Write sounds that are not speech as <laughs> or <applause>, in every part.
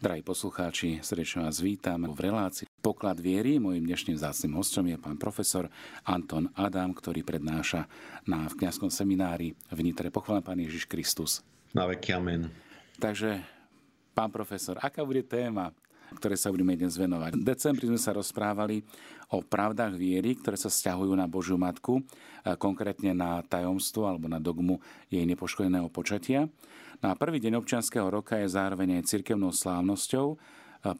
Drahí poslucháči, srdečne vás vítam v relácii Poklad viery. Mojím dnešným zácným hostom je pán profesor Anton Adam, ktorý prednáša na v kniazskom seminári v Nitre. Pochválen pán Ježiš Kristus. Na veky amen. Takže, pán profesor, aká bude téma, ktoré sa budeme dnes venovať? V decembri sme sa rozprávali o pravdách viery, ktoré sa stiahujú na Božiu Matku, konkrétne na tajomstvo alebo na dogmu jej nepoškodeného počatia. No a prvý deň občianského roka je zároveň aj cirkevnou slávnosťou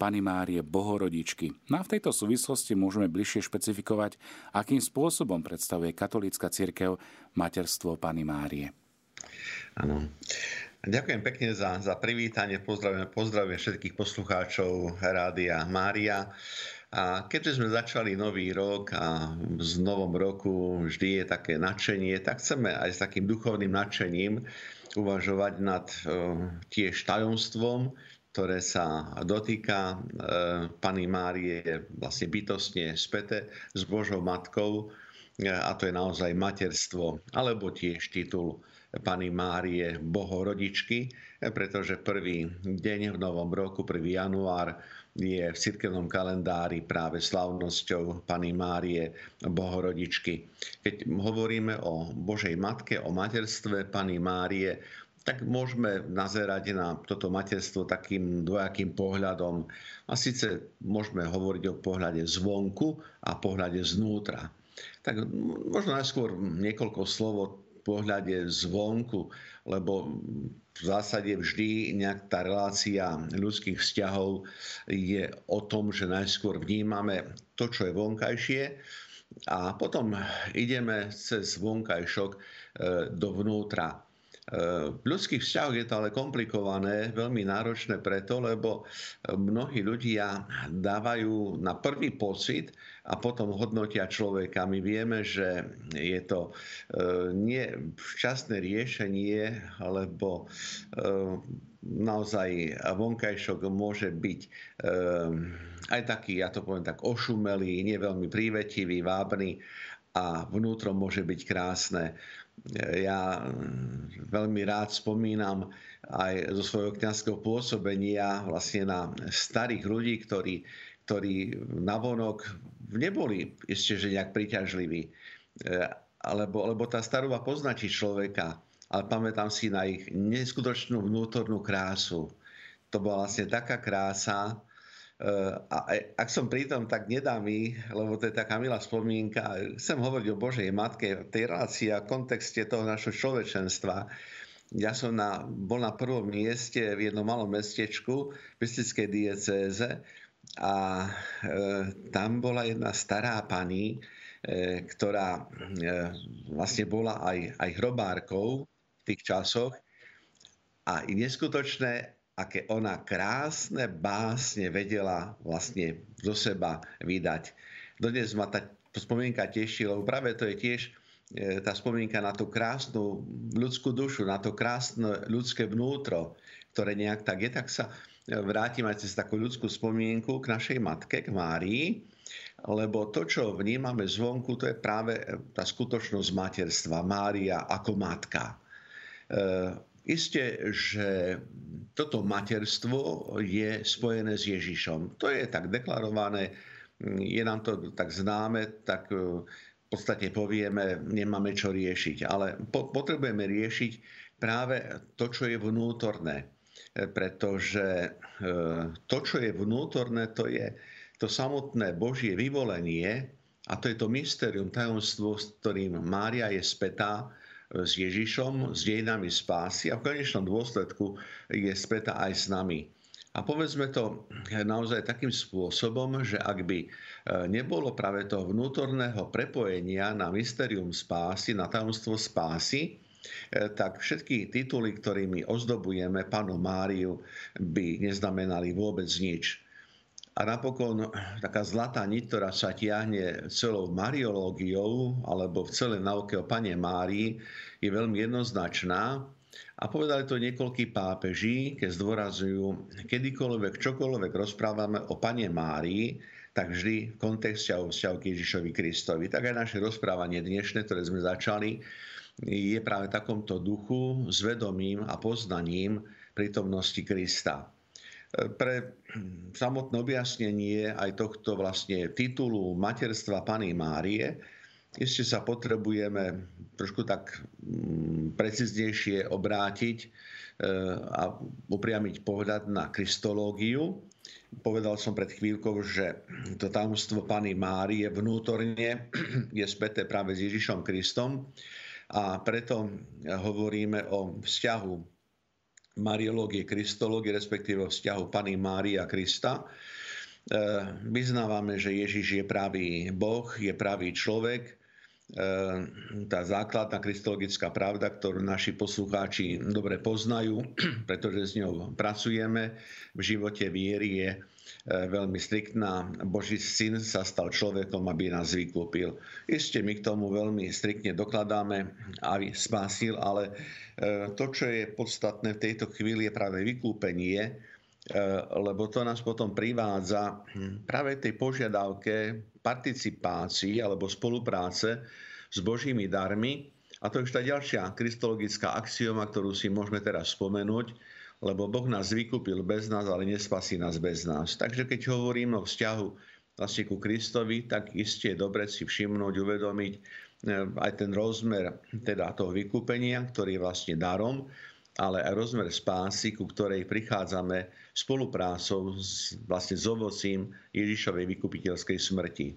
Pany Márie Bohorodičky. No a v tejto súvislosti môžeme bližšie špecifikovať, akým spôsobom predstavuje katolícka cirkev materstvo Pany Márie. Áno. Ďakujem pekne za, za privítanie. Pozdravujem, pozdravujem všetkých poslucháčov Rádia Mária. A keďže sme začali nový rok a v novom roku vždy je také nadšenie, tak chceme aj s takým duchovným nadšením uvažovať nad e, tiež tajomstvom, ktoré sa dotýka e, Pany Márie vlastne bytostne späté s Božou Matkou e, a to je naozaj materstvo, alebo tiež titul Pany Márie Bohorodičky, pretože prvý deň v novom roku, 1. január, je v cirkevnom kalendári práve slavnosťou Pany Márie Bohorodičky. Keď hovoríme o Božej Matke, o materstve Pany Márie, tak môžeme nazerať na toto materstvo takým dvojakým pohľadom. A síce môžeme hovoriť o pohľade zvonku a pohľade znútra. Tak možno najskôr niekoľko slov o pohľade zvonku, lebo v zásade vždy nejak tá relácia ľudských vzťahov je o tom, že najskôr vnímame to, čo je vonkajšie a potom ideme cez vonkajšok e, dovnútra. V ľudských vzťahoch je to ale komplikované, veľmi náročné preto, lebo mnohí ľudia dávajú na prvý pocit a potom hodnotia človeka. My vieme, že je to e, nie včasné riešenie, lebo naozaj vonkajšok môže byť aj taký, ja to poviem tak, ošumelý, nie veľmi prívetivý, vábny a vnútro môže byť krásne ja mm, veľmi rád spomínam aj zo svojho kniazského pôsobenia vlastne na starých ľudí, ktorí, ktorí navonok neboli ešte že nejak príťažliví. E, alebo, lebo tá staroba poznačí človeka, ale pamätám si na ich neskutočnú vnútornú krásu. To bola vlastne taká krása, a ak som pri tom, tak nedá mi, lebo to je taká milá spomienka, chcem hovoriť o Božej Matke tej relácii a kontexte toho našho človečenstva. Ja som na, bol na prvom mieste v jednom malom mestečku v Pistickej diecéze a e, tam bola jedna stará pani, e, ktorá e, vlastne bola aj, aj hrobárkou v tých časoch a neskutočné, aké ona krásne básne vedela vlastne zo seba vydať. Dodnes ma tá spomienka teší, lebo práve to je tiež e, tá spomienka na tú krásnu ľudskú dušu, na to krásne ľudské vnútro, ktoré nejak tak je, tak sa vrátim aj cez takú ľudskú spomienku k našej matke, k Márii, lebo to, čo vnímame zvonku, to je práve tá skutočnosť materstva, Mária ako matka. Isté, že toto materstvo je spojené s Ježišom. To je tak deklarované, je nám to tak známe, tak e, v podstate povieme, nemáme čo riešiť. Ale po, potrebujeme riešiť práve to, čo je vnútorné. E, pretože e, to, čo je vnútorné, to je to samotné Božie vyvolenie a to je to mysterium, tajomstvo, s ktorým Mária je spätá s Ježišom, s dejinami spásy a v konečnom dôsledku je spätá aj s nami. A povedzme to naozaj takým spôsobom, že ak by e, nebolo práve toho vnútorného prepojenia na mysterium spásy, na tajomstvo spásy, e, tak všetky tituly, ktorými ozdobujeme panu Máriu, by neznamenali vôbec nič. A napokon taká zlatá niť, ktorá sa tiahne celou mariológiou alebo v celej nauke o pane Márii, je veľmi jednoznačná. A povedali to niekoľkí pápeži, keď zdôrazujú, kedykoľvek, čokoľvek rozprávame o pane Márii, tak vždy v kontexte a vzťahu k Ježišovi Kristovi. Tak aj naše rozprávanie dnešné, ktoré sme začali, je práve v takomto duchu, s vedomím a poznaním prítomnosti Krista. Pre samotné objasnenie aj tohto vlastne titulu materstva Pany Márie ešte sa potrebujeme trošku tak mm, preciznejšie obrátiť e, a upriamiť pohľad na kristológiu. Povedal som pred chvíľkou, že to tajomstvo Pany Márie vnútorne <clears throat> je späté práve s Ježišom Kristom a preto hovoríme o vzťahu mariológie, kristológie, respektíve vzťahu Pany Mária a Krista. E, vyznávame, že Ježiš je pravý Boh, je pravý človek. E, tá základná kristologická pravda, ktorú naši poslucháči dobre poznajú, <clears throat> pretože s ňou pracujeme v živote viery, je E, veľmi striktná. Boží syn sa stal človekom, aby nás vykúpil. Ešte my k tomu veľmi striktne dokladáme, aby spásil, ale e, to, čo je podstatné v tejto chvíli, je práve vykúpenie, e, lebo to nás potom privádza práve tej požiadavke participácii alebo spolupráce s Božími darmi. A to je už tá ďalšia kristologická axioma, ktorú si môžeme teraz spomenúť, lebo Boh nás vykúpil bez nás, ale nespasí nás bez nás. Takže keď hovorím o vzťahu vlastne ku Kristovi, tak isté je dobre si všimnúť, uvedomiť e, aj ten rozmer teda toho vykúpenia, ktorý je vlastne darom, ale aj rozmer spásy, ku ktorej prichádzame spoluprácou s, vlastne s ovocím Ježišovej vykupiteľskej smrti.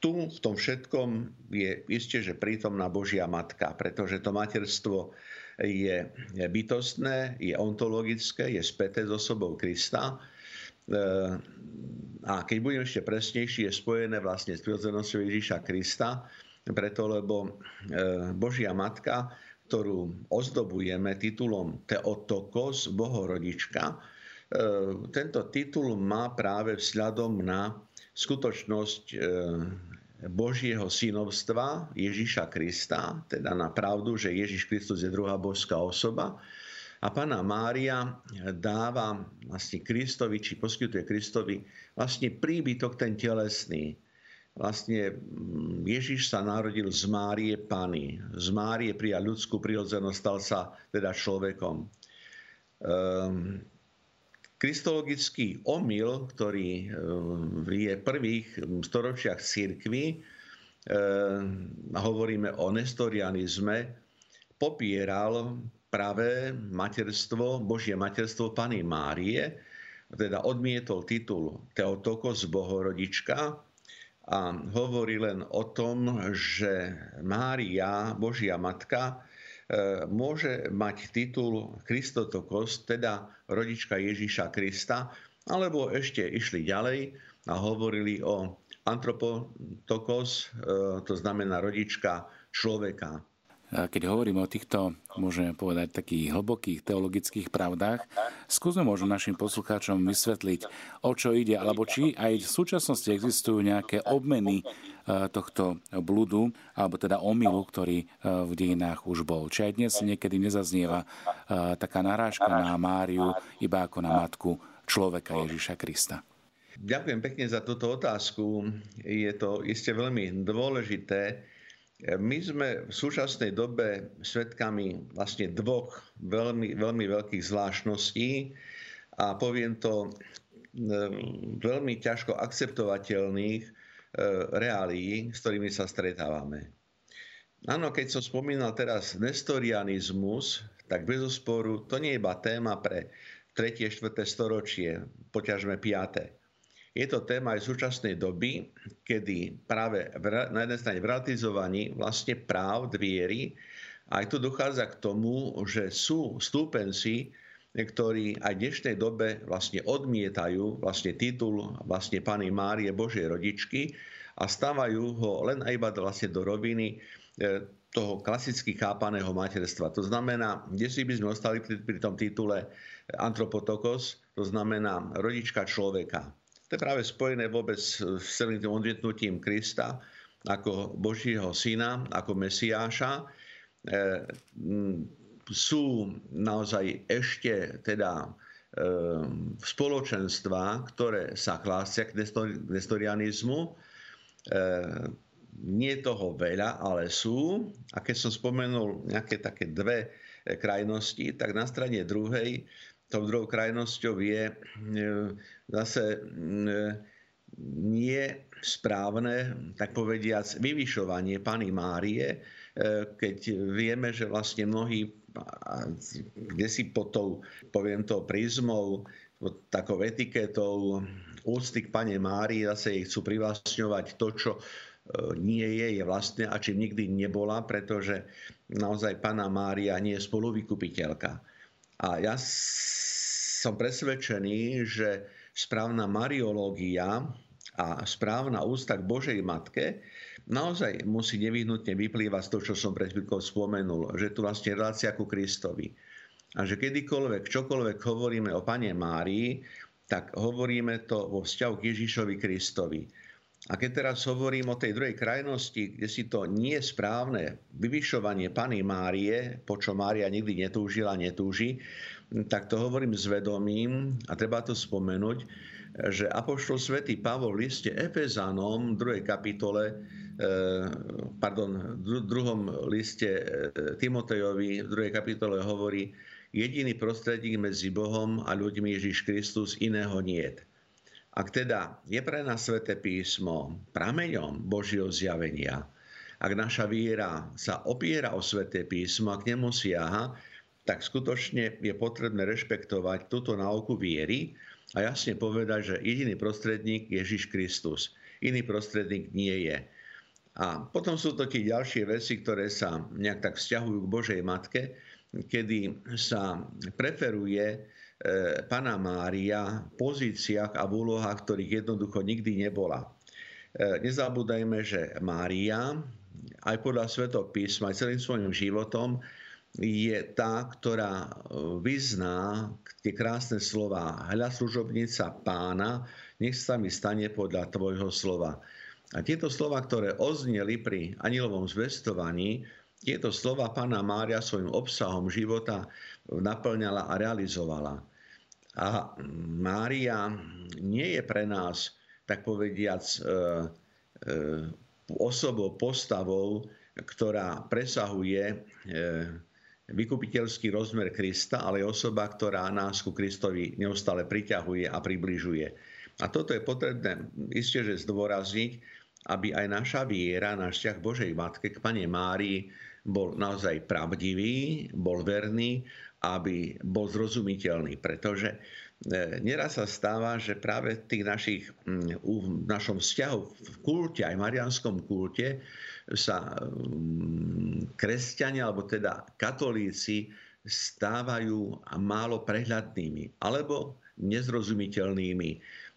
Tu v tom všetkom je isté, že prítomná Božia Matka, pretože to materstvo je bytostné, je ontologické, je späté s osobou Krista. E, a keď budem ešte presnejší, je spojené vlastne s prirodzenosťou Ježíša Krista, preto lebo e, Božia Matka, ktorú ozdobujeme titulom Teotokos, Bohorodička, e, tento titul má práve vzhľadom na skutočnosť Božieho synovstva Ježiša Krista, teda na pravdu, že Ježiš Kristus je druhá božská osoba. A Pana Mária dáva vlastne Kristovi, či poskytuje Kristovi vlastne príbytok ten telesný. Vlastne mm, Ježiš sa narodil z Márie Pany. Z Márie prijal ľudskú prirodzenosť, stal sa teda človekom. Um, kristologický omyl, ktorý eh, je v prvých storočiach církvy, eh, hovoríme o nestorianizme, popieral práve materstvo, Božie materstvo Pany Márie, teda odmietol titul Teotokos Bohorodička a hovorí len o tom, že Mária, Božia matka, E, môže mať titul Kristotokos, teda rodička Ježíša Krista, alebo ešte išli ďalej a hovorili o antropotokos, e, to znamená rodička človeka. Keď hovoríme o týchto, môžeme povedať, takých hlbokých teologických pravdách, skúsme možno našim poslucháčom vysvetliť, o čo ide, alebo či aj v súčasnosti existujú nejaké obmeny e, tohto blúdu, alebo teda omylu, ktorý e, v dejinách už bol. Či aj dnes niekedy nezaznieva e, taká narážka na Máriu iba ako na matku človeka Ježiša Krista. Ďakujem pekne za túto otázku. Je to iste veľmi dôležité my sme v súčasnej dobe svetkami vlastne dvoch veľmi, veľmi veľkých zvláštností a poviem to e, veľmi ťažko akceptovateľných e, reálií, s ktorými sa stretávame. Áno, keď som spomínal teraz nestorianizmus, tak bez osporu to nie je iba téma pre 3. 4. storočie, poťažme 5. Je to téma aj súčasnej doby, kedy práve na jednej strane v realizovaní vlastne práv viery, aj tu dochádza k tomu, že sú stúpenci, ktorí aj v dnešnej dobe vlastne odmietajú vlastne titul vlastne Pany Márie Božej rodičky a stávajú ho len aj iba vlastne do roviny e, toho klasicky chápaného materstva. To znamená, kde si by sme ostali pri, pri tom titule antropotokos, to znamená rodička človeka. To je práve spojené vôbec s celým tým odmietnutím Krista ako Božího syna, ako Mesiáša. E, sú naozaj ešte teda e, spoločenstva, ktoré sa hlásia k nestorianizmu. E, nie toho veľa, ale sú. A keď som spomenul nejaké také dve krajnosti, tak na strane druhej tou druhou krajnosťou je zase nie správne, tak povediac, vyvyšovanie Pany Márie, keď vieme, že vlastne mnohí kde si pod tou, poviem to, prízmou, pod takou etiketou úcty k Pane Márii, zase jej chcú privlastňovať to, čo E, nie je, je vlastne a čím nikdy nebola, pretože naozaj Pana Mária nie je spoluvykupiteľka. A ja som presvedčený, že správna mariológia a správna ústa k Božej Matke naozaj musí nevyhnutne vyplývať z toho, čo som pred chvíľkou spomenul, že tu vlastne relácia ku Kristovi. A že kedykoľvek, čokoľvek hovoríme o Pane Márii, tak hovoríme to vo vzťahu k Ježišovi Kristovi. A keď teraz hovorím o tej druhej krajnosti, kde si to nie správne vyvyšovanie Pany Márie, po čo Mária nikdy netúžila, netúži, tak to hovorím s vedomím a treba to spomenúť, že Apoštol svätý Pavol v liste Efezanom, 2. kapitole, eh, pardon, v druhom liste eh, Timotejovi, v 2. kapitole hovorí, jediný prostredník medzi Bohom a ľuďmi Ježiš Kristus, iného niet. Ak teda je pre nás sväté písmo prameňom Božieho zjavenia, ak naša viera sa opiera o sväté písmo a k nemu siaha, tak skutočne je potrebné rešpektovať túto náuku viery a jasne povedať, že jediný prostredník je Ježiš Kristus. Iný prostredník nie je. A potom sú to tie ďalšie veci, ktoré sa nejak tak vzťahujú k Božej Matke, kedy sa preferuje Pana Mária v pozíciách a v úlohách, ktorých jednoducho nikdy nebola. E, nezabúdajme, že Mária aj podľa Svetov písma, aj celým svojim životom je tá, ktorá e, vyzná tie krásne slova hľa služobnica pána, nech sa mi stane podľa tvojho slova. A tieto slova, ktoré ozneli pri anilovom zvestovaní, tieto slova pána Mária svojim obsahom života naplňala a realizovala. A Mária nie je pre nás, tak povediac, e, e, osobou, postavou, ktorá presahuje e, vykupiteľský rozmer Krista, ale je osoba, ktorá nás ku Kristovi neustále priťahuje a približuje. A toto je potrebné isté, že zdôrazniť, aby aj naša viera, náš vzťah Božej Matke k Pane Márii bol naozaj pravdivý, bol verný aby bol zrozumiteľný, pretože e, neraz sa stáva, že práve tých našich, v našom vzťahu v kulte, aj v marianskom kulte, sa kresťania, alebo teda katolíci stávajú málo prehľadnými alebo nezrozumiteľnými.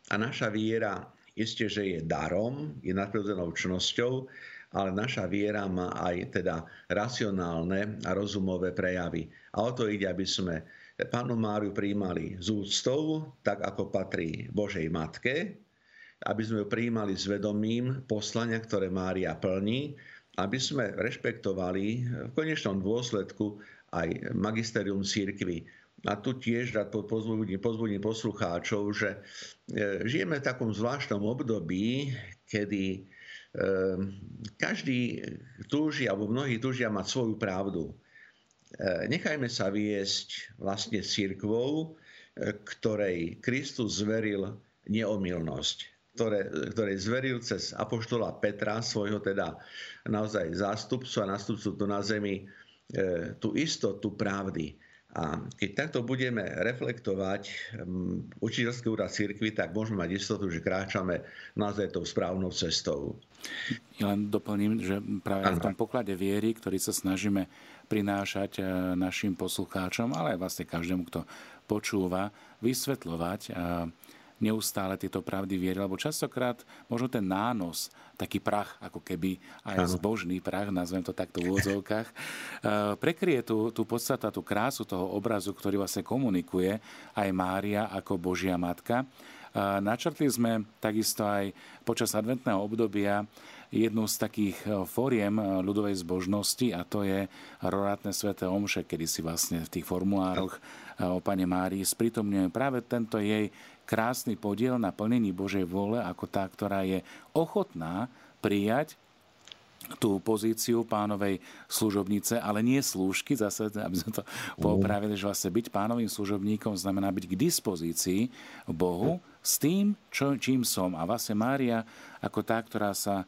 A naša viera isté, že je darom, je nadprirodzenou čnosťou, ale naša viera má aj teda racionálne a rozumové prejavy. A o to ide, aby sme Pánu Máriu príjmali z úctou, tak ako patrí Božej Matke, aby sme ju príjmali s vedomím poslania, ktoré Mária plní, aby sme rešpektovali v konečnom dôsledku aj magisterium církvy. A tu tiež rád pozbudím, poslucháčov, že e, žijeme v takom zvláštnom období, kedy každý túži, alebo mnohí túžia mať svoju pravdu. Ehm, nechajme sa viesť vlastne církvou, e, ktorej Kristus zveril neomilnosť, ktoré, ktorej zveril cez apoštola Petra, svojho teda naozaj zástupcu a nastupcu tu na zemi, e, tú istotu pravdy. A keď takto budeme reflektovať um, učiteľský úrad cirkvi, tak môžeme mať istotu, že kráčame naozaj tou správnou cestou. Ja len doplním, že práve v tom poklade viery, ktorý sa snažíme prinášať e, našim poslucháčom, ale aj vlastne každému, kto počúva, vysvetľovať e, neustále tieto pravdy viery, lebo častokrát možno ten nános, taký prach, ako keby aj zbožný prach, nazvem to takto v úvodzovkách, <laughs> eh, prekrie tú, tú podstatu, tú krásu toho obrazu, ktorý vlastne komunikuje aj Mária ako Božia Matka. Eh, načrtli sme takisto aj počas adventného obdobia jednu z takých eh, fóriem ľudovej zbožnosti a to je rorátne sveté omše, kedy si vlastne v tých formulároch o Pane Márii sprítomňujem práve tento jej krásny podiel na plnení Božej vôle ako tá, ktorá je ochotná prijať tú pozíciu pánovej služobnice, ale nie slúžky, zase, aby sme to popravili, že vlastne byť pánovým služobníkom znamená byť k dispozícii Bohu s tým, čo, čím som. A vlastne Mária ako tá, ktorá sa e,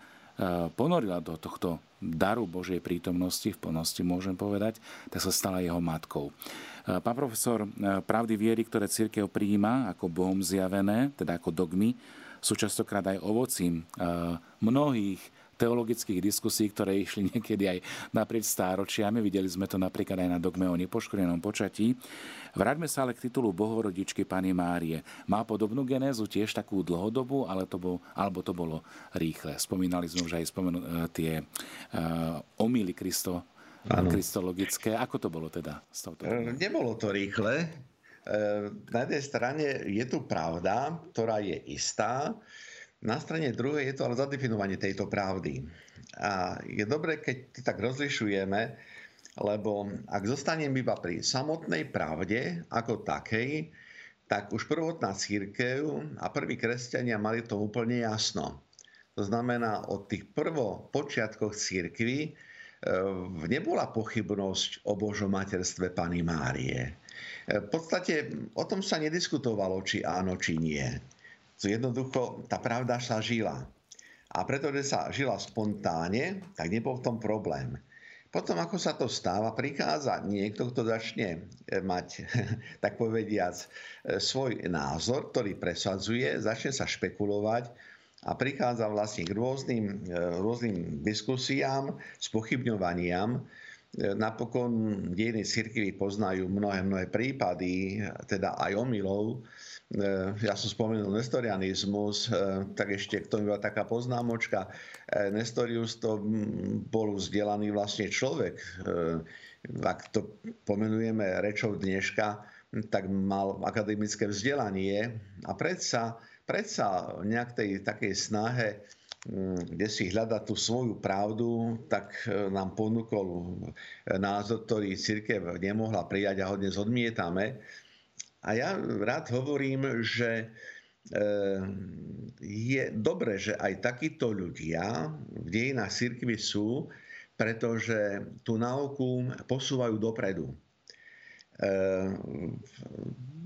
ponorila do tohto daru Božej prítomnosti, v plnosti môžem povedať, tak sa stala jeho matkou. E, pán profesor, e, pravdy viery, ktoré církev prijíma ako Bohom zjavené, teda ako dogmy, sú častokrát aj ovocím mnohých teologických diskusí, ktoré išli <laughs> niekedy aj naprieč stáročiami. Videli sme to napríklad aj na dogme o nepoškodenom počatí. Vráťme sa ale k titulu Bohorodičky Pany Márie. Má podobnú genézu tiež takú dlhodobú, ale to bol, alebo to bolo rýchle. Spomínali sme už aj spomenu, e, tie uh, omily Kristo, ano. kristologické. Ako to bolo teda? S touto e, Nebolo to rýchle. Na jednej strane je tu pravda, ktorá je istá, na strane druhej je to ale zadefinovanie tejto pravdy. A je dobré, keď to tak rozlišujeme, lebo ak zostanem iba pri samotnej pravde ako takej, tak už prvotná církev a prví kresťania mali to úplne jasno. To znamená, od tých prvo počiatkoch církvy e, nebola pochybnosť o Božom materstve Pany Márie. E, v podstate o tom sa nediskutovalo, či áno, či nie jednoducho tá pravda sa žila. A pretože sa žila spontáne, tak nebol v tom problém. Potom, ako sa to stáva, prichádza niekto, kto začne e, mať, <laughs> tak povediac, e, svoj názor, ktorý presadzuje, začne sa špekulovať a prichádza vlastne k rôznym, e, rôznym diskusiám, spochybňovaniam. Napokon dejiny cirkvy poznajú mnohé, mnohé prípady, teda aj omylov, ja som spomenul nestorianizmus, e, tak ešte k tomu bola taká poznámočka. E, Nestorius to bol vzdelaný vlastne človek. Ak to pomenujeme rečou dneška, tak mal akademické vzdelanie a predsa, predsa nejak tej takej snahe kde si hľada tú svoju pravdu, tak nám ponúkol názor, ktorý církev nemohla prijať a ho dnes odmietame. A ja rád hovorím, že e, je dobre, že aj takíto ľudia v dejinách cirkvi sú, pretože tú náuku posúvajú dopredu. E,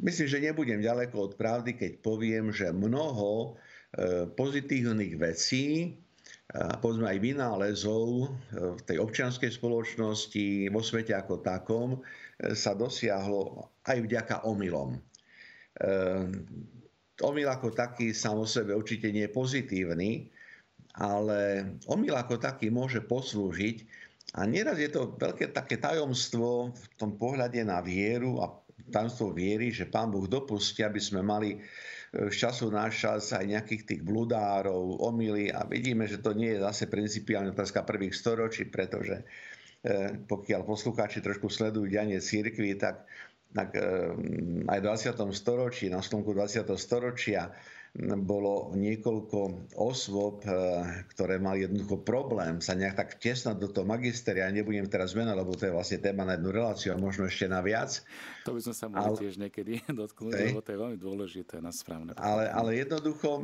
myslím, že nebudem ďaleko od pravdy, keď poviem, že mnoho e, pozitívnych vecí, povedzme aj vynálezov v tej občianskej spoločnosti, vo svete ako takom, sa dosiahlo aj vďaka omylom. Ehm, omyl ako taký sám o sebe určite nie je pozitívny, ale omyl ako taký môže poslúžiť a nieraz je to veľké také tajomstvo v tom pohľade na vieru a tajomstvo viery, že Pán Boh dopustí, aby sme mali e, z času na čas aj nejakých tých bludárov, omily a vidíme, že to nie je zase principiálne otázka prvých storočí, pretože pokiaľ poslucháči trošku sledujú dianie církvy, tak, tak e, aj v 20. storočí, na sklonku 20. storočia bolo niekoľko osôb, e, ktoré mali jednoducho problém sa nejak tak vtesnať do toho magisteria. Nebudem teraz menovať, lebo to je vlastne téma na jednu reláciu a možno ešte na viac. To by sme sa mohli ale, tiež niekedy <laughs> dotknúť, hej. lebo to je veľmi dôležité na správne. Ale, ale jednoducho e,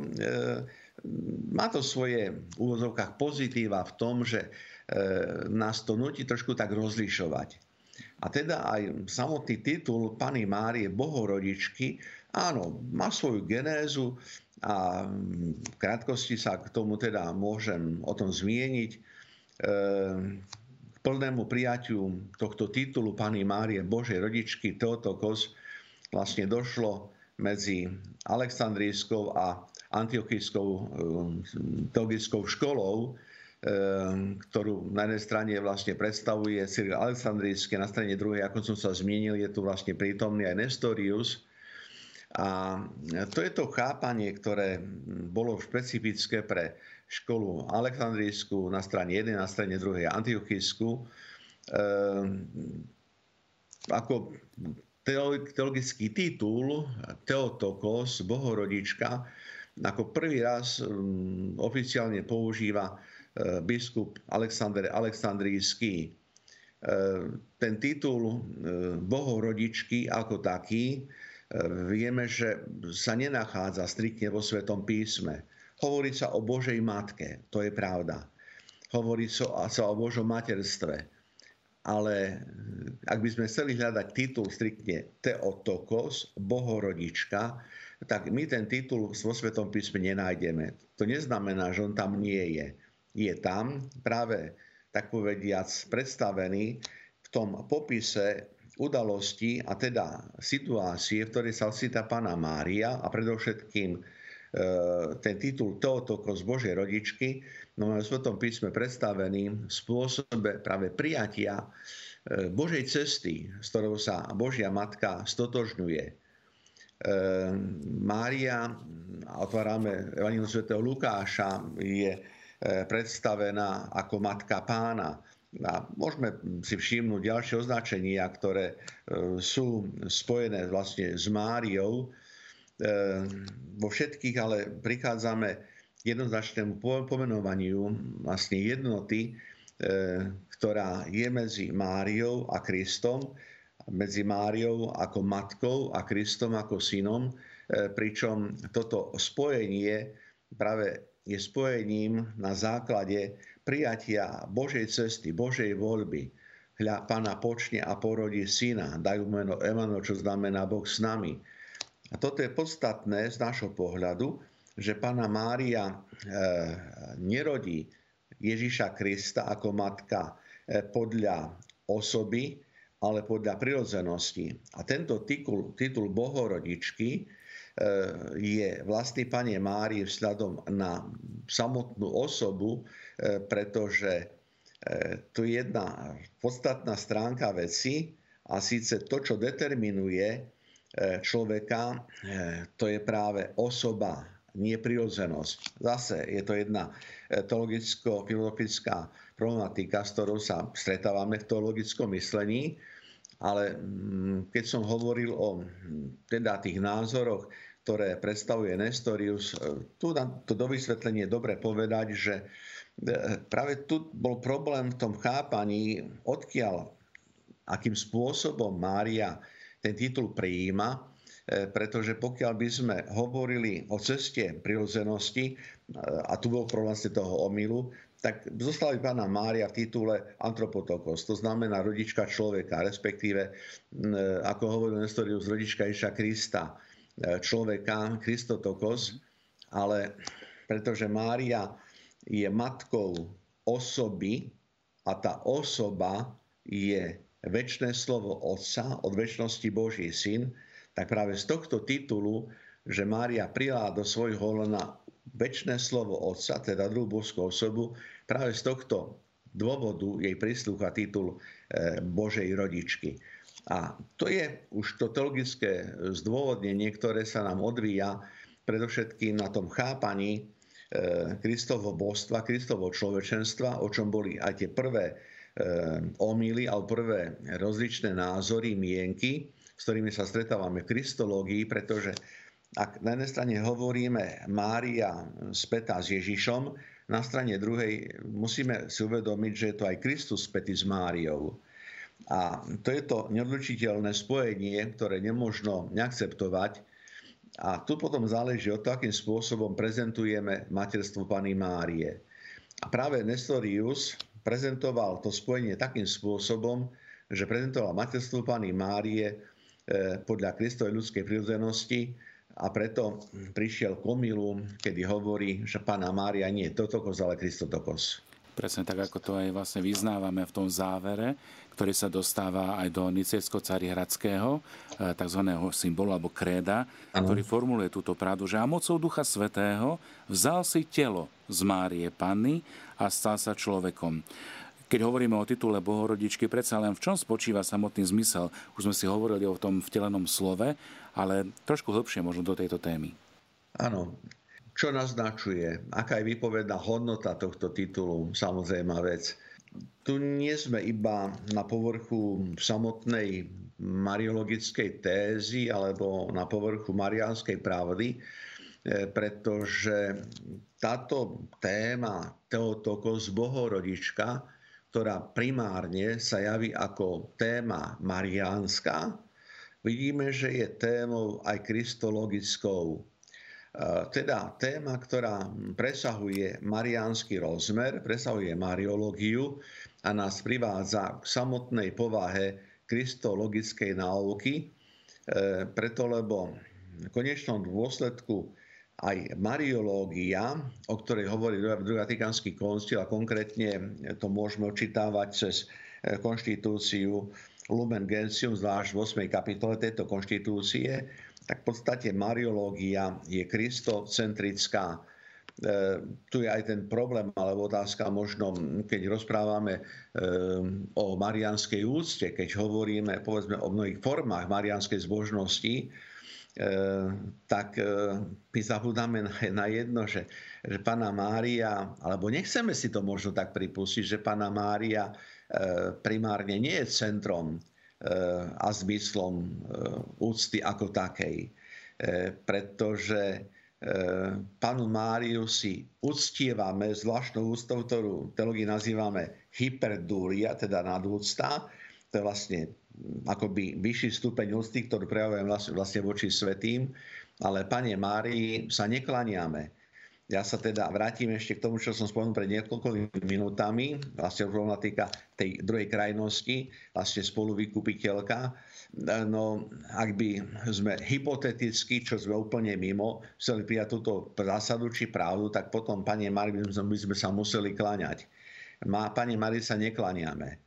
má to svoje v úvodzovkách pozitíva v tom, že nás to nutí trošku tak rozlišovať. A teda aj samotný titul Pany Márie Bohorodičky, áno, má svoju genézu a v krátkosti sa k tomu teda môžem o tom zmieniť. E, k plnému prijatiu tohto titulu Pany Márie Božej rodičky Teotokos vlastne došlo medzi Aleksandrijskou a Antiochijskou e, teologickou školou, ktorú na jednej strane vlastne predstavuje Cyril Aleksandrijský, na strane druhej, ako som sa zmienil, je tu vlastne prítomný aj Nestorius. A to je to chápanie, ktoré bolo špecifické pre školu Aleksandrijskú na strane jednej, na strane druhej Antiochijskú. Ehm, ako teologický titul Teotokos, Bohorodička, ako prvý raz um, oficiálne používa biskup Alexander Aleksandrijský. E, ten titul e, bohorodičky ako taký vieme, že sa nenachádza striktne vo Svetom písme. Hovorí sa o Božej matke, to je pravda. hovorí sa o Božom materstve. Ale ak by sme chceli hľadať titul striktne Teotokos, Bohorodička, tak my ten titul vo Svetom písme nenájdeme. To neznamená, že on tam nie je. Je tam práve, tak povediac, predstavený v tom popise udalosti a teda situácie, v ktorej sa ocitá pána Mária a predovšetkým e, ten titul Teotokos Božej rodičky, no v Svetom písme predstavený v spôsobe práve prijatia e, Božej cesty, s ktorou sa Božia Matka stotožňuje Ehm, Mária, otvárame Evangelium sv. Lukáša, je e, predstavená ako matka pána. A môžeme si všimnúť ďalšie označenia, ktoré e, sú spojené vlastne s Máriou. Ehm, vo všetkých ale prichádzame k jednoznačnému pomenovaniu vlastne jednoty, e, ktorá je medzi Máriou a Kristom medzi Máriou ako matkou a Kristom ako synom, e, pričom toto spojenie práve je spojením na základe prijatia Božej cesty, Božej voľby. Hľa, Pana počne a porodí syna, dajú meno Emano, čo znamená Boh s nami. A toto je podstatné z nášho pohľadu, že Pana Mária e, nerodí Ježiša Krista ako matka e, podľa osoby, ale podľa prirodzenosti. A tento titul, titul bohorodičky je vlastný Pane Mári vzhľadom na samotnú osobu, e, pretože e, tu je jedna podstatná stránka veci a síce to, čo determinuje človeka, to je práve osoba, nie prirodzenosť. Zase je to jedna teologicko-filozofická problematika, s ktorou sa stretávame v teologickom myslení, ale mm, keď som hovoril o mm, teda tých názoroch, ktoré predstavuje Nestorius, e, tu na to do vysvetlenie je dobre povedať, že e, práve tu bol problém v tom chápaní, odkiaľ, akým spôsobom Mária ten titul prijíma, e, pretože pokiaľ by sme hovorili o ceste prirodzenosti, a tu bol problém vlastne toho omylu, tak zostala by pána Mária v titule antropotokos, to znamená rodička človeka, respektíve, ako hovoril Nestorius, rodička Iša Krista, človeka, Kristotokos, ale pretože Mária je matkou osoby a tá osoba je väčšné slovo Otca, od väčšnosti Boží syn, tak práve z tohto titulu, že Mária prijala do svojho lona väčšné slovo Otca, teda druhú božskú osobu, práve z tohto dôvodu jej prislúcha titul e, Božej rodičky. A to je už to teologické zdôvodnenie, ktoré sa nám odvíja predovšetkým na tom chápaní e, Kristovho božstva, Kristovho človečenstva, o čom boli aj tie prvé e, omily alebo prvé rozličné názory, mienky, s ktorými sa stretávame v kristológii, pretože ak na jednej strane hovoríme Mária spätá s Ježišom, na strane druhej musíme si uvedomiť, že je to aj Kristus spätý s Máriou. A to je to neodlučiteľné spojenie, ktoré nemožno neakceptovať. A tu potom záleží od to, akým spôsobom prezentujeme materstvo Pany Márie. A práve Nestorius prezentoval to spojenie takým spôsobom, že prezentoval materstvo Pany Márie eh, podľa Kristovej ľudskej prirodzenosti, a preto prišiel k omilu, kedy hovorí, že pána Mária nie je Totokos, ale Kristotokos. Presne tak, ako to aj vlastne vyznávame v tom závere, ktorý sa dostáva aj do Nicejsko-Carihradského, eh, tzv. symbolu alebo kréda, ano. ktorý formuluje túto pravdu, že a mocou Ducha Svetého vzal si telo z Márie Panny a stal sa človekom. Keď hovoríme o titule Bohorodičky, predsa len v čom spočíva samotný zmysel? Už sme si hovorili o tom vtelenom slove, ale trošku hlbšie možno do tejto témy. Áno. Čo naznačuje? Aká je vypovedná hodnota tohto titulu? Samozrejme vec. Tu nie sme iba na povrchu samotnej mariologickej tézy alebo na povrchu mariánskej pravdy, e, pretože táto téma Teotokos Bohorodička, ktorá primárne sa javí ako téma mariánska, vidíme, že je témou aj kristologickou. Teda téma, ktorá presahuje mariánsky rozmer, presahuje mariológiu a nás privádza k samotnej povahe kristologickej náuky, preto lebo v konečnom dôsledku aj mariológia, o ktorej hovorí druhý Vatikánsky koncil a konkrétne to môžeme očítavať cez konštitúciu Lumen Gentium, zvlášť v 8. kapitole tejto konštitúcie, tak v podstate mariológia je kristocentrická. E, tu je aj ten problém, alebo otázka možno, keď rozprávame e, o marianskej úcte, keď hovoríme povedzme o mnohých formách marianskej zbožnosti, e, tak my zabudáme na, jedno, že, že Pana Mária, alebo nechceme si to možno tak pripustiť, že Pana Mária primárne nie je centrom a zmyslom e, úcty ako takej. Pretože panu Máriu si uctievame zvláštnou úctou, ktorú teológii nazývame hyperdúria, teda nadúcta. To je vlastne akoby vyšší stupeň úcty, ktorú prejavujeme vlastne, vlastne voči svetým. Ale Pane Márii sa neklaniame ja sa teda vrátim ešte k tomu, čo som spomenul pred niekoľkými minútami, vlastne problematika tej druhej krajnosti, vlastne spoluvykupiteľka. No, ak by sme hypoteticky, čo sme úplne mimo, chceli prijať túto zásadu či pravdu, tak potom, pani Mari, by sme, sa museli kláňať. Má, pani Mari sa neklaniame.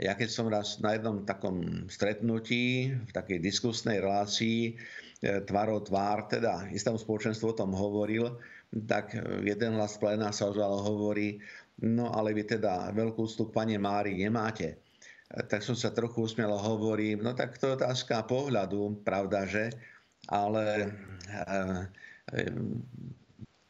Ja keď som raz na jednom takom stretnutí, v takej diskusnej relácii, e, tvárov tvár, teda istému spoločenstvu o tom hovoril, tak jeden hlas pléna sa ozval hovorí, no ale vy teda veľkú úctu k Pane Mári nemáte. Tak som sa trochu usmiel hovorím, no tak to je otázka pohľadu, pravda, že? Ale eh,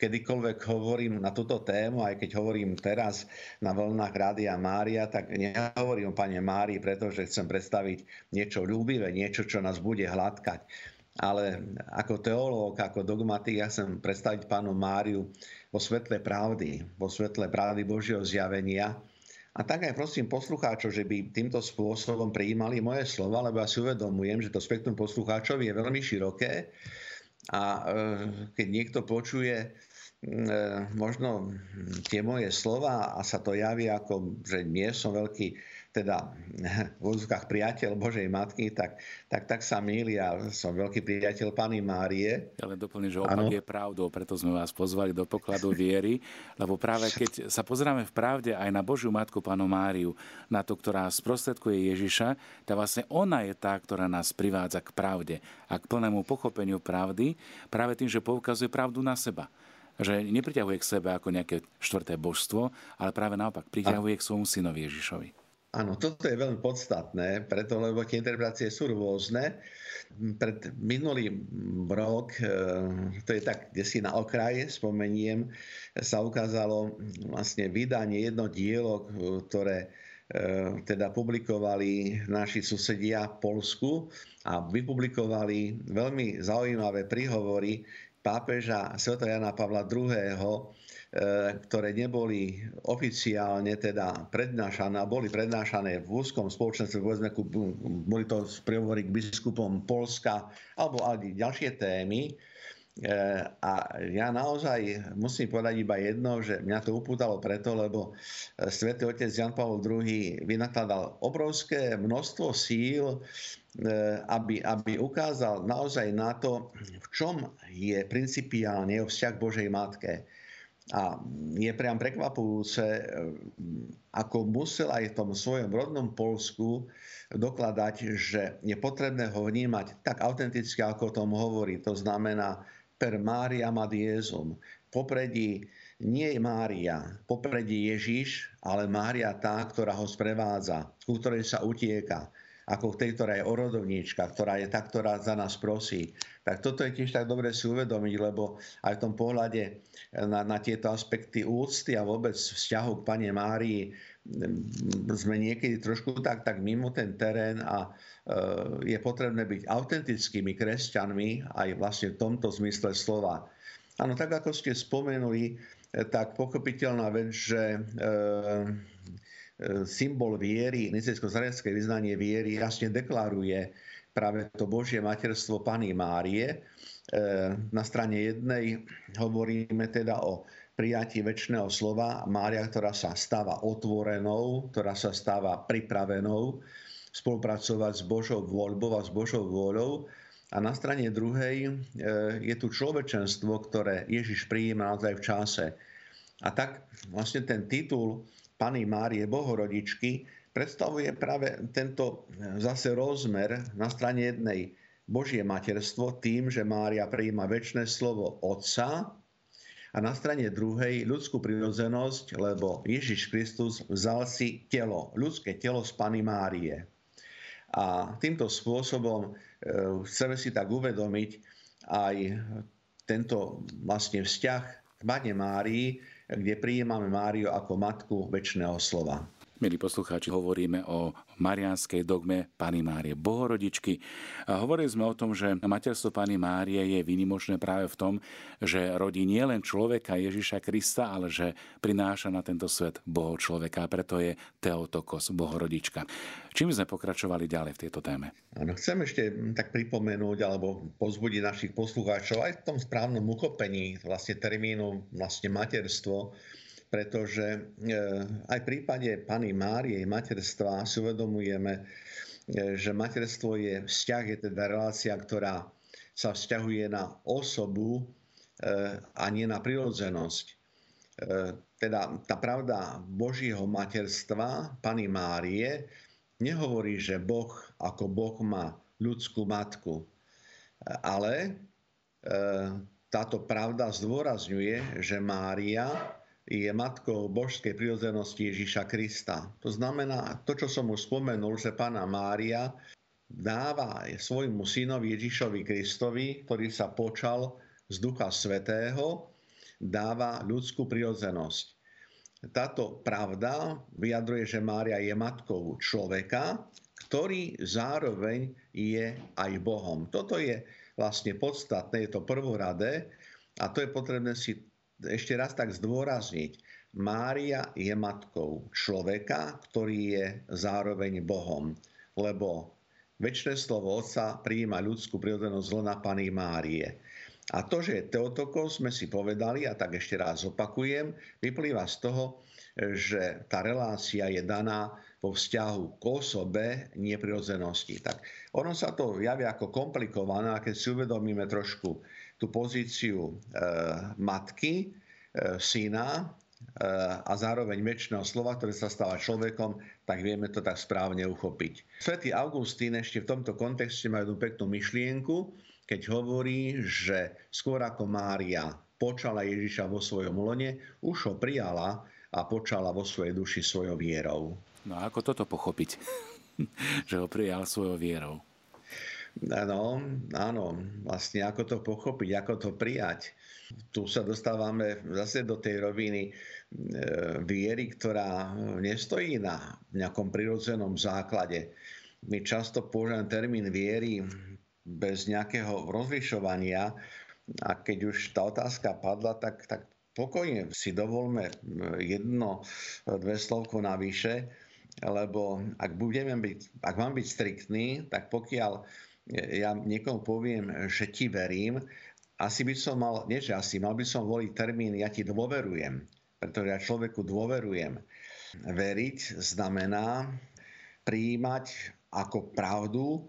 kedykoľvek hovorím na túto tému, aj keď hovorím teraz na vlnách Rádia Mária, tak nehovorím o Pane Mári, pretože chcem predstaviť niečo ľúbivé, niečo, čo nás bude hladkať ale ako teológ, ako dogmatik, ja chcem predstaviť pánu Máriu vo svetle pravdy, vo svetle pravdy Božieho zjavenia. A tak aj prosím poslucháčov, že by týmto spôsobom prijímali moje slova, lebo ja si uvedomujem, že to spektrum poslucháčov je veľmi široké a e, keď niekto počuje e, možno tie moje slova a sa to javí ako, že nie som veľký teda v úzkách priateľ Božej Matky, tak, tak, tak sa mýli. Ja som veľký priateľ Pany Márie. Ja len doplním, že opak ano. je pravdou, preto sme vás pozvali do pokladu viery, lebo práve keď sa pozrieme v pravde aj na Božiu Matku Panu Máriu, na to, ktorá sprostredkuje Ježiša, tak vlastne ona je tá, ktorá nás privádza k pravde a k plnému pochopeniu pravdy, práve tým, že poukazuje pravdu na seba že nepriťahuje k sebe ako nejaké štvrté božstvo, ale práve naopak priťahuje k svojmu synovi Ježišovi. Áno, toto je veľmi podstatné, preto lebo tie interpretácie sú rôzne. Pred minulý rok, e, to je tak, kde si na okraji spomeniem, sa ukázalo vlastne vydanie jedno dielo, ktoré e, teda publikovali naši susedia v Polsku a vypublikovali veľmi zaujímavé príhovory pápeža Sv. Jana Pavla II E, ktoré neboli oficiálne teda prednášané, boli prednášané v úzkom spoločenstve, povedzme, boli to prehovory k biskupom Polska alebo aj ďalšie témy. E, a ja naozaj musím povedať iba jedno, že mňa to upútalo preto, lebo e, svätý otec Jan Pavel II vynakladal obrovské množstvo síl, aby, aby ukázal naozaj na to, v čom je principiálne vzťah Božej Matke a je priam prekvapujúce, eh, ako musel aj v tom svojom rodnom Polsku dokladať, že je potrebné ho vnímať tak autenticky, ako o tom hovorí. To znamená per Mária ad Jezum. Popredí nie je Mária, popredí Ježiš, ale Mária tá, ktorá ho sprevádza, ku ktorej sa utieka ako tej, ktorá je orodovníčka, ktorá je tá, ktorá za nás prosí. Tak toto je tiež tak dobre si uvedomiť, lebo aj v tom pohľade na, na tieto aspekty úcty a vôbec vzťahu k Pane Márii mm, sme niekedy trošku tak, tak mimo ten terén a e, je potrebné byť autentickými kresťanmi aj vlastne v tomto zmysle slova. Áno, tak ako ste spomenuli, tak pochopiteľná vec, že e, symbol viery, nicejsko-zariadské vyznanie viery jasne deklaruje, práve to Božie materstvo Pany Márie. Na strane jednej hovoríme teda o prijatí väčšného slova Mária, ktorá sa stáva otvorenou, ktorá sa stáva pripravenou spolupracovať s Božou voľbou a s Božou vôľou. A na strane druhej je tu človečenstvo, ktoré Ježiš prijíma naozaj v čase. A tak vlastne ten titul Pany Márie Bohorodičky predstavuje práve tento zase rozmer na strane jednej Božie materstvo tým, že Mária prijíma väčšie slovo Otca a na strane druhej ľudskú prirodzenosť, lebo Ježiš Kristus vzal si telo, ľudské telo z Pany Márie. A týmto spôsobom e, chceme si tak uvedomiť aj tento vlastne vzťah k Pane Márii, kde prijímame Máriu ako matku väčšného slova. Milí poslucháči, hovoríme o marianskej dogme Pany Márie Bohorodičky. A hovorili sme o tom, že materstvo Pany Márie je vynimočné práve v tom, že rodí nielen človeka Ježiša Krista, ale že prináša na tento svet Boho človeka. A preto je Teotokos, Bohorodička. Čím sme pokračovali ďalej v tejto téme? Ano, chcem ešte tak pripomenúť alebo pozbudiť našich poslucháčov aj v tom správnom uchopení vlastne termínu vlastne materstvo, pretože e, aj v prípade Pany Márie materstva si uvedomujeme, e, že materstvo je vzťah, je teda relácia, ktorá sa vzťahuje na osobu e, a nie na prirodzenosť. Teda tá pravda Božího materstva, Pany Márie, nehovorí, že Boh ako Boh má ľudskú matku, ale táto pravda zdôrazňuje, že Mária je matkou božskej prirodzenosti Ježíša Krista. To znamená, to, čo som už spomenul, že pána Mária dáva svojmu synovi Ježíšovi Kristovi, ktorý sa počal z Ducha Svetého, dáva ľudskú prirodzenosť. Táto pravda vyjadruje, že Mária je matkou človeka, ktorý zároveň je aj Bohom. Toto je vlastne podstatné, je to prvoradé a to je potrebné si ešte raz tak zdôrazniť. Mária je matkou človeka, ktorý je zároveň Bohom, lebo väčšie slovo Otca prijíma ľudskú prirodzenosť zlona Pany Márie. A to, že je sme si povedali, a tak ešte raz opakujem, vyplýva z toho, že tá relácia je daná vo vzťahu k osobe neprirodzenosti. Tak ono sa to javí ako komplikované, a keď si uvedomíme trošku tú pozíciu e, matky, e, syna e, a zároveň väčšného slova, ktoré sa stáva človekom, tak vieme to tak správne uchopiť. Svetý Augustín ešte v tomto kontexte má jednu peknú myšlienku, keď hovorí, že skôr ako Mária počala Ježiša vo svojom lone, už ho prijala a počala vo svojej duši svojou vierou. No a ako toto pochopiť, <laughs> že ho prijal svojou vierou? Áno, áno, vlastne ako to pochopiť, ako to prijať. Tu sa dostávame zase do tej roviny e, viery, ktorá nestojí na nejakom prirodzenom základe. My často používame termín viery bez nejakého rozlišovania a keď už tá otázka padla, tak, tak pokojne si dovolme jedno, dve slovko navyše, lebo ak, budeme byť, ak mám byť striktný, tak pokiaľ ja niekomu poviem, že ti verím, asi by som mal, nie že asi, mal by som voliť termín ja ti dôverujem, pretože ja človeku dôverujem. Veriť znamená prijímať ako pravdu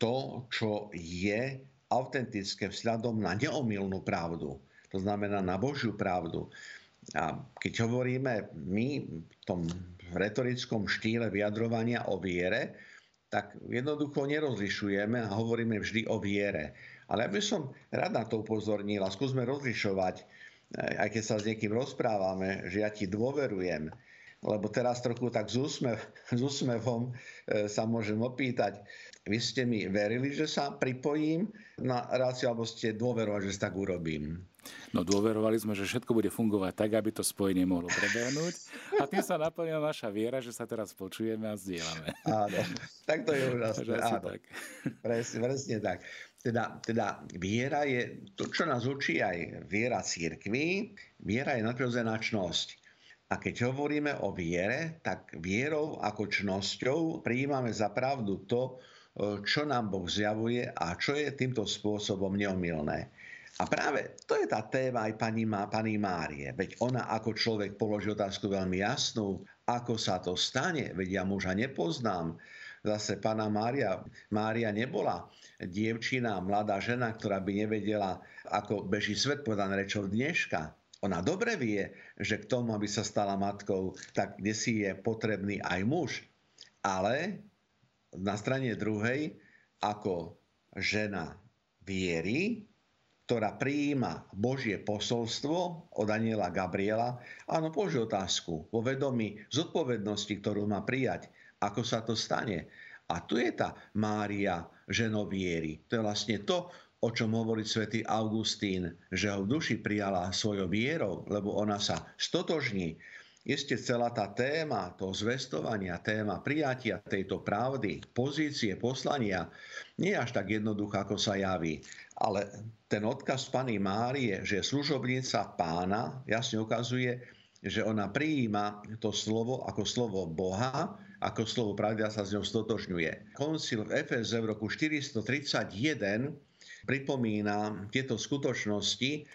to, čo je autentické vzhľadom na neomilnú pravdu. To znamená na Božiu pravdu. A keď hovoríme my v tom retorickom štýle vyjadrovania o viere, tak jednoducho nerozlišujeme a hovoríme vždy o viere. Ale ja by som rád na to upozornil a skúsme rozlišovať, eh, aj keď sa s niekým rozprávame, že ja ti dôverujem, lebo teraz trochu tak s, úsmev, s úsmevom e, sa môžem opýtať, vy ste mi verili, že sa pripojím na reláciu, alebo ste dôverovali, že tak urobím? No dôverovali sme, že všetko bude fungovať tak, aby to spojenie mohlo prebehnúť a tým sa naplnila naša viera, že sa teraz počujeme a zdieľame. Áno, tak to je úžasné. Áno. Tak. Presne, presne tak. Teda, teda viera je to, čo nás učí aj viera církvy. Viera je nadprirodzená čnosť. A keď hovoríme o viere, tak vierou ako čnosťou prijímame za pravdu to, čo nám Boh zjavuje a čo je týmto spôsobom neomilné. A práve to je tá téma aj pani, má, pani Márie. Veď ona ako človek položí otázku veľmi jasnú, ako sa to stane, veď ja muža nepoznám. Zase pána Mária, Mária nebola dievčina, mladá žena, ktorá by nevedela, ako beží svet, povedané rečou dneška. Ona dobre vie, že k tomu, aby sa stala matkou, tak kde si je potrebný aj muž. Ale na strane druhej, ako žena viery, ktorá prijíma Božie posolstvo od Aniela Gabriela, áno, položí otázku vo vedomí zodpovednosti, ktorú má prijať, ako sa to stane. A tu je tá Mária ženoviery. To je vlastne to, o čom hovorí svätý Augustín, že ho v duši prijala svojou vierou, lebo ona sa stotožní Isté celá tá téma toho zvestovania, téma prijatia tejto pravdy, pozície, poslania, nie je až tak jednoduchá, ako sa javí. Ale ten odkaz Pany Márie, že služobnica pána, jasne ukazuje, že ona prijíma to slovo ako slovo Boha, ako slovo pravdy a sa s ňou stotožňuje. Koncil v Efeze v roku 431 pripomína tieto skutočnosti,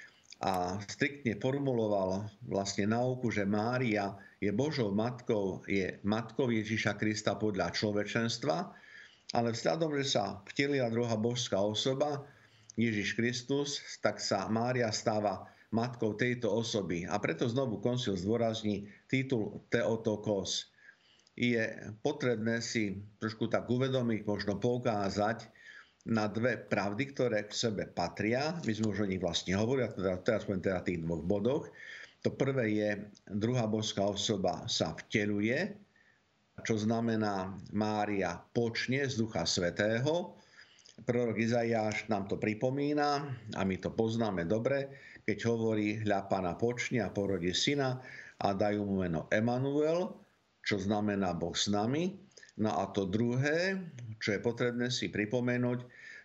a striktne formuloval vlastne nauku, že Mária je Božou matkou, je matkou Ježiša Krista podľa človečenstva, ale vzhľadom, že sa vtelila druhá božská osoba, Ježiš Kristus, tak sa Mária stáva matkou tejto osoby. A preto znovu koncil zdôrazní titul Teotokos. Je potrebné si trošku tak uvedomiť, možno poukázať, na dve pravdy, ktoré k sebe patria. My sme už o nich vlastne hovorili, teda, teraz poviem teda tých dvoch bodoch. To prvé je, druhá boská osoba sa vteluje, čo znamená Mária počne z Ducha Svetého. Prorok Izaiáš nám to pripomína a my to poznáme dobre, keď hovorí hľa pána počne a porodí syna a dajú mu meno Emanuel, čo znamená Boh s nami. No a to druhé, čo je potrebné si pripomenúť,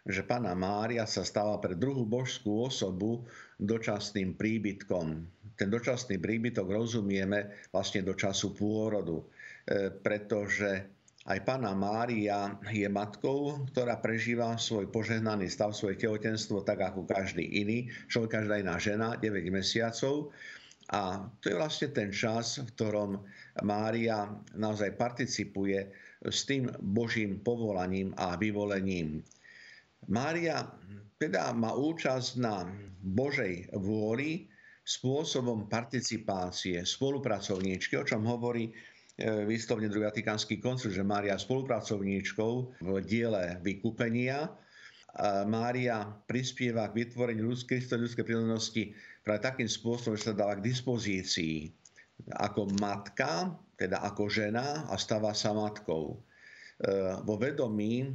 že pána Mária sa stala pre druhú božskú osobu dočasným príbytkom. Ten dočasný príbytok rozumieme vlastne do času pôrodu, e, pretože aj pána Mária je matkou, ktorá prežíva svoj požehnaný stav, svoje tehotenstvo tak ako každý iný, človek, každá iná žena, 9 mesiacov. A to je vlastne ten čas, v ktorom Mária naozaj participuje s tým Božím povolaním a vyvolením. Mária teda má účasť na Božej vôli spôsobom participácie, spolupracovníčky, o čom hovorí e, výslovne druhý Vatikánsky koncil, že Mária spolupracovníčkou v diele vykúpenia. Mária prispieva k vytvoreniu ľudskej, ľudskej prírodnosti práve takým spôsobom, že sa dáva k dispozícii ako matka, teda ako žena a stáva sa matkou. E, vo vedomí,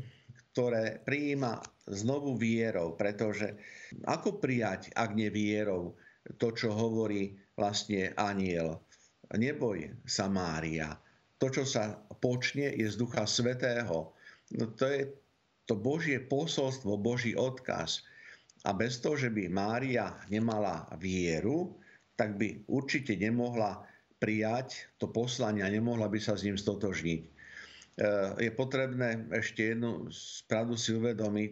ktoré prijíma znovu vierou, pretože ako prijať, ak nie vierou, to, čo hovorí vlastne aniel. Neboj sa Mária. To, čo sa počne, je z Ducha Svetého. No to je to Božie posolstvo, Boží odkaz. A bez toho, že by Mária nemala vieru, tak by určite nemohla prijať to poslanie a nemohla by sa s ním stotožniť. E, je potrebné ešte jednu pravdu si uvedomiť,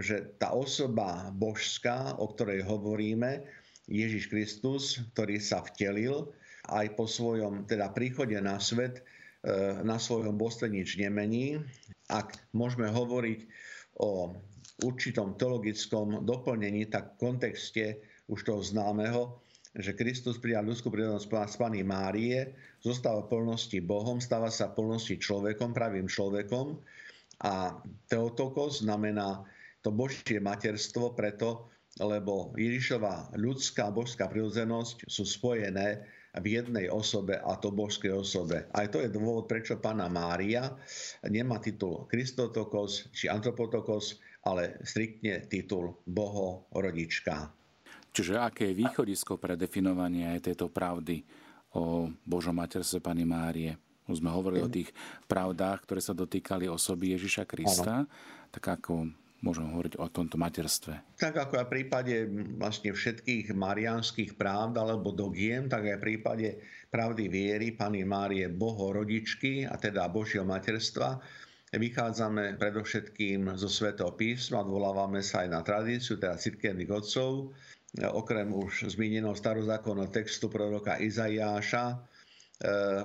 že tá osoba božská, o ktorej hovoríme, Ježiš Kristus, ktorý sa vtelil, aj po svojom teda príchode na svet, e, na svojom božstve nič nemení. Ak môžeme hovoriť o určitom teologickom doplnení, tak v kontexte už toho známeho že Kristus prijal ľudskú prírodnosť z Pany Márie, zostáva plnosti Bohom, stáva sa plnosti človekom, pravým človekom a Teotokos znamená to Božie materstvo preto, lebo Ježišova ľudská a božská prirodzenosť sú spojené v jednej osobe a to božskej osobe. Aj to je dôvod, prečo pána Mária nemá titul Kristotokos či Antropotokos, ale striktne titul Bohorodička. Čiže aké je východisko pre definovanie aj tejto pravdy o Božom materstve Pani Márie? Už sme hovorili o tých pravdách, ktoré sa dotýkali osoby Ježiša Krista, ano. tak ako môžeme hovoriť o tomto materstve? Tak ako aj v prípade vlastne všetkých marianských pravd alebo dogiem, tak aj v prípade pravdy viery Pany Márie Bohorodičky a teda Božieho materstva, vychádzame predovšetkým zo svätého písma, odvolávame sa aj na tradíciu, teda cirkevných otcov, okrem už zmíneného starozákonného textu proroka Izaiáša.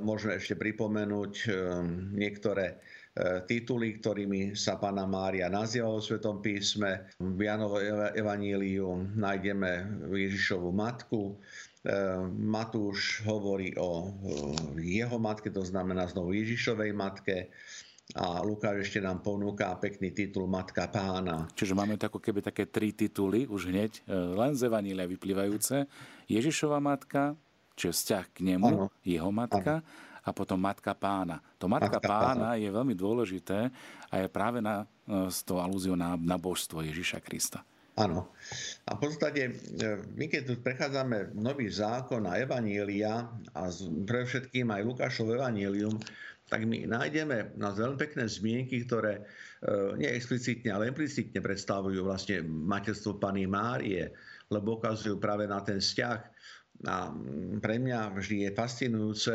Môžeme ešte pripomenúť niektoré tituly, ktorými sa Pána Mária nazýva vo Svetom písme. V Janovo evaníliu nájdeme Ježišovu matku, Matúš hovorí o jeho matke, to znamená znovu Ježišovej matke a Lukáš ešte nám ponúka pekný titul Matka pána. Čiže máme tako keby také tri tituly už hneď, e, len z Evanília vyplývajúce. Ježišova matka, čiže vzťah k nemu, ano. jeho matka, ano. a potom Matka pána. To Matka, matka pána, pána je veľmi dôležité a je práve na, e, s tou alúziou na, na božstvo Ježiša Krista. Áno. A v podstate, e, my keď tu prechádzame nový zákon a Evanielia a pre všetkým aj Lukášov Evanielium, tak my nájdeme na veľmi pekné zmienky, ktoré e, nie explicitne, ale implicitne predstavujú vlastne materstvo Pany Márie, lebo ukazujú práve na ten vzťah. A pre mňa vždy je fascinujúce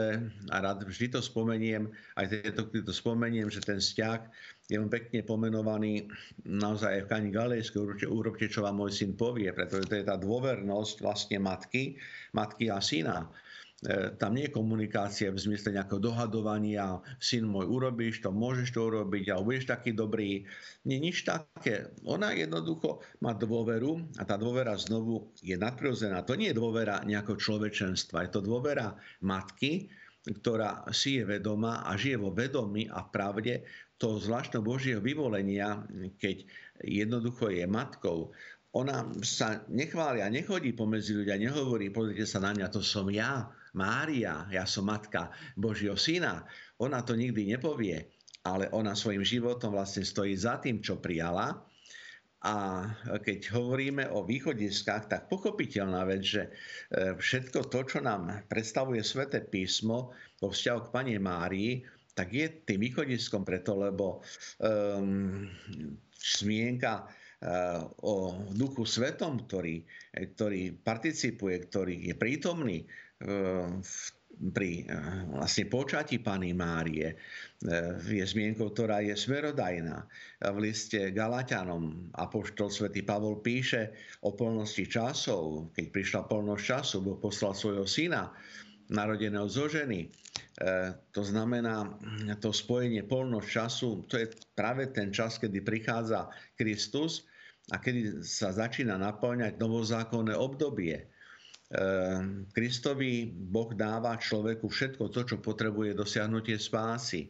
a rád vždy to spomeniem, aj tieto, to spomeniem, že ten vzťah je on pekne pomenovaný naozaj aj v Kani Galejskej, urobte, urobte, čo vám môj syn povie, pretože to je tá dôvernosť vlastne matky, matky a syna. E, tam nie je komunikácia v zmysle nejakého dohadovania, syn môj, urobíš to, môžeš to urobiť, a budeš taký dobrý. Nie, nič také. Ona jednoducho má dôveru a tá dôvera znovu je nadprirodzená. To nie je dôvera nejakého človečenstva, je to dôvera matky, ktorá si je vedomá a žije vo vedomí a pravde toho zvláštneho Božieho vyvolenia, keď jednoducho je matkou, ona sa nechváli a nechodí pomedzi ľudia, nehovorí, pozrite sa na mňa, to som ja, Mária, ja som matka Božieho syna. Ona to nikdy nepovie, ale ona svojim životom vlastne stojí za tým, čo prijala. A keď hovoríme o východiskách, tak pochopiteľná vec, že e, všetko to, čo nám predstavuje sväté písmo vo vzťahu k Pane Márii, tak je tým východiskom preto, lebo um, zmienka uh, o duchu svetom, ktorý, ktorý participuje, ktorý je prítomný pri vlastne počati Pany Márie je zmienkou, ktorá je smerodajná. V liste Galatianom apoštol svätý Pavol píše o plnosti časov. Keď prišla plnosť času, Boh poslal svojho syna, narodeného zo ženy. E, to znamená, to spojenie polnosť času, to je práve ten čas, kedy prichádza Kristus a kedy sa začína naplňať novozákonné obdobie. E, Kristovi Boh dáva človeku všetko to, čo potrebuje dosiahnutie spásy.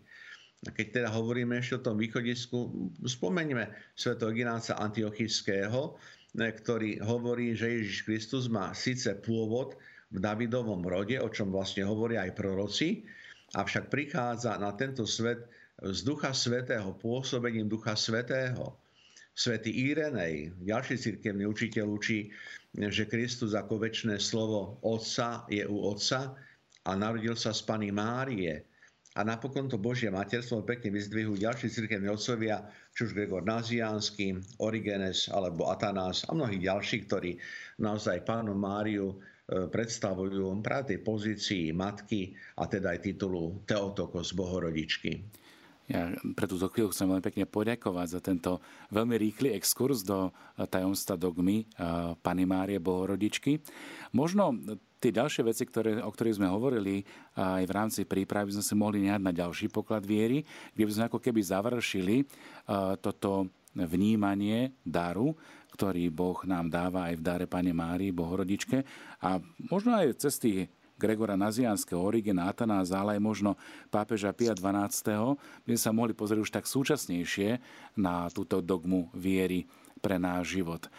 A keď teda hovoríme ešte o tom východisku, spomeňme svätého Igináca Antiochického, ktorý hovorí, že Ježiš Kristus má síce pôvod v Davidovom rode, o čom vlastne hovoria aj proroci, avšak prichádza na tento svet z Ducha Svetého, pôsobením Ducha Svetého. Svetý Irenej, ďalší cirkevný učiteľ, učí, že Kristus ako väčšné slovo Otca je u Otca a narodil sa z Pany Márie. A napokon to Božie materstvo pekne vyzdvihujú ďalší cirkevní otcovia, či už Gregor Naziánsky, Origenes alebo Atanás a mnohí ďalší, ktorí naozaj pánu Máriu E, predstavujú práve tej pozícii matky a teda aj titulu Teotokos Bohorodičky. Ja pre túto chvíľu chcem veľmi pekne poďakovať za tento veľmi rýchly exkurs do tajomstva dogmy e, Pany Márie Bohorodičky. Možno tie ďalšie veci, ktoré, o ktorých sme hovorili aj v rámci prípravy, sme si mohli nehať na ďalší poklad viery, kde by sme ako keby završili toto vnímanie daru, ktorý Boh nám dáva aj v dare Pane Márii, Bohorodičke. A možno aj cez tých Gregora Nazianského, Origena, Atanáza, ale aj možno pápeža Pia XII, by sme sa mohli pozrieť už tak súčasnejšie na túto dogmu viery pre náš život. E,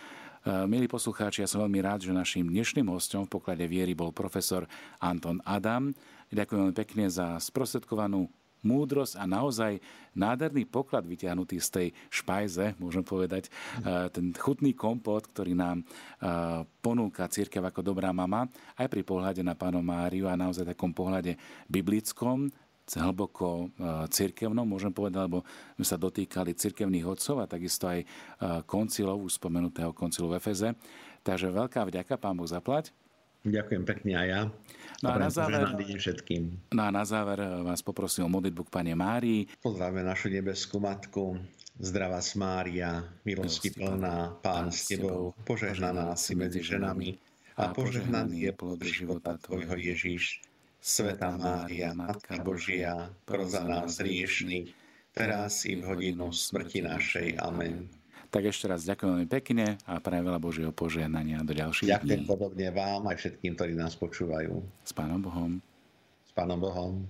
milí poslucháči, ja som veľmi rád, že našim dnešným hostom v poklade viery bol profesor Anton Adam. Ďakujem pekne za sprostredkovanú múdrosť a naozaj nádherný poklad vyťahnutý z tej špajze, môžem povedať, mm. ten chutný kompot, ktorý nám ponúka církev ako dobrá mama, aj pri pohľade na pánu Máriu a naozaj takom pohľade biblickom, hlboko cirkevnom, môžem povedať, lebo sme sa dotýkali cirkevných odcov a takisto aj koncilov, už spomenutého koncilu v Efeze. Takže veľká vďaka, pán Boh zaplať. Ďakujem pekne aj ja. No a, na záver, všetkým. no a na záver vás poprosím o modlitbu k Pane Márii. Pozdravme našu nebeskú Matku, zdravá Mária, milosti plná, Pán s Tebou, požehnaná si medzi ženami a požehnaný je plod života Tvojho Ježíš. Sveta Mária, Matka Božia, pro za nás hriešných, teraz i v hodinu smrti našej. Amen. Tak ešte raz ďakujem veľmi pekne a prajem veľa Božieho požehnania do ďalších Ďakujem dní. podobne vám aj všetkým, ktorí nás počúvajú. S Pánom Bohom. S Pánom Bohom.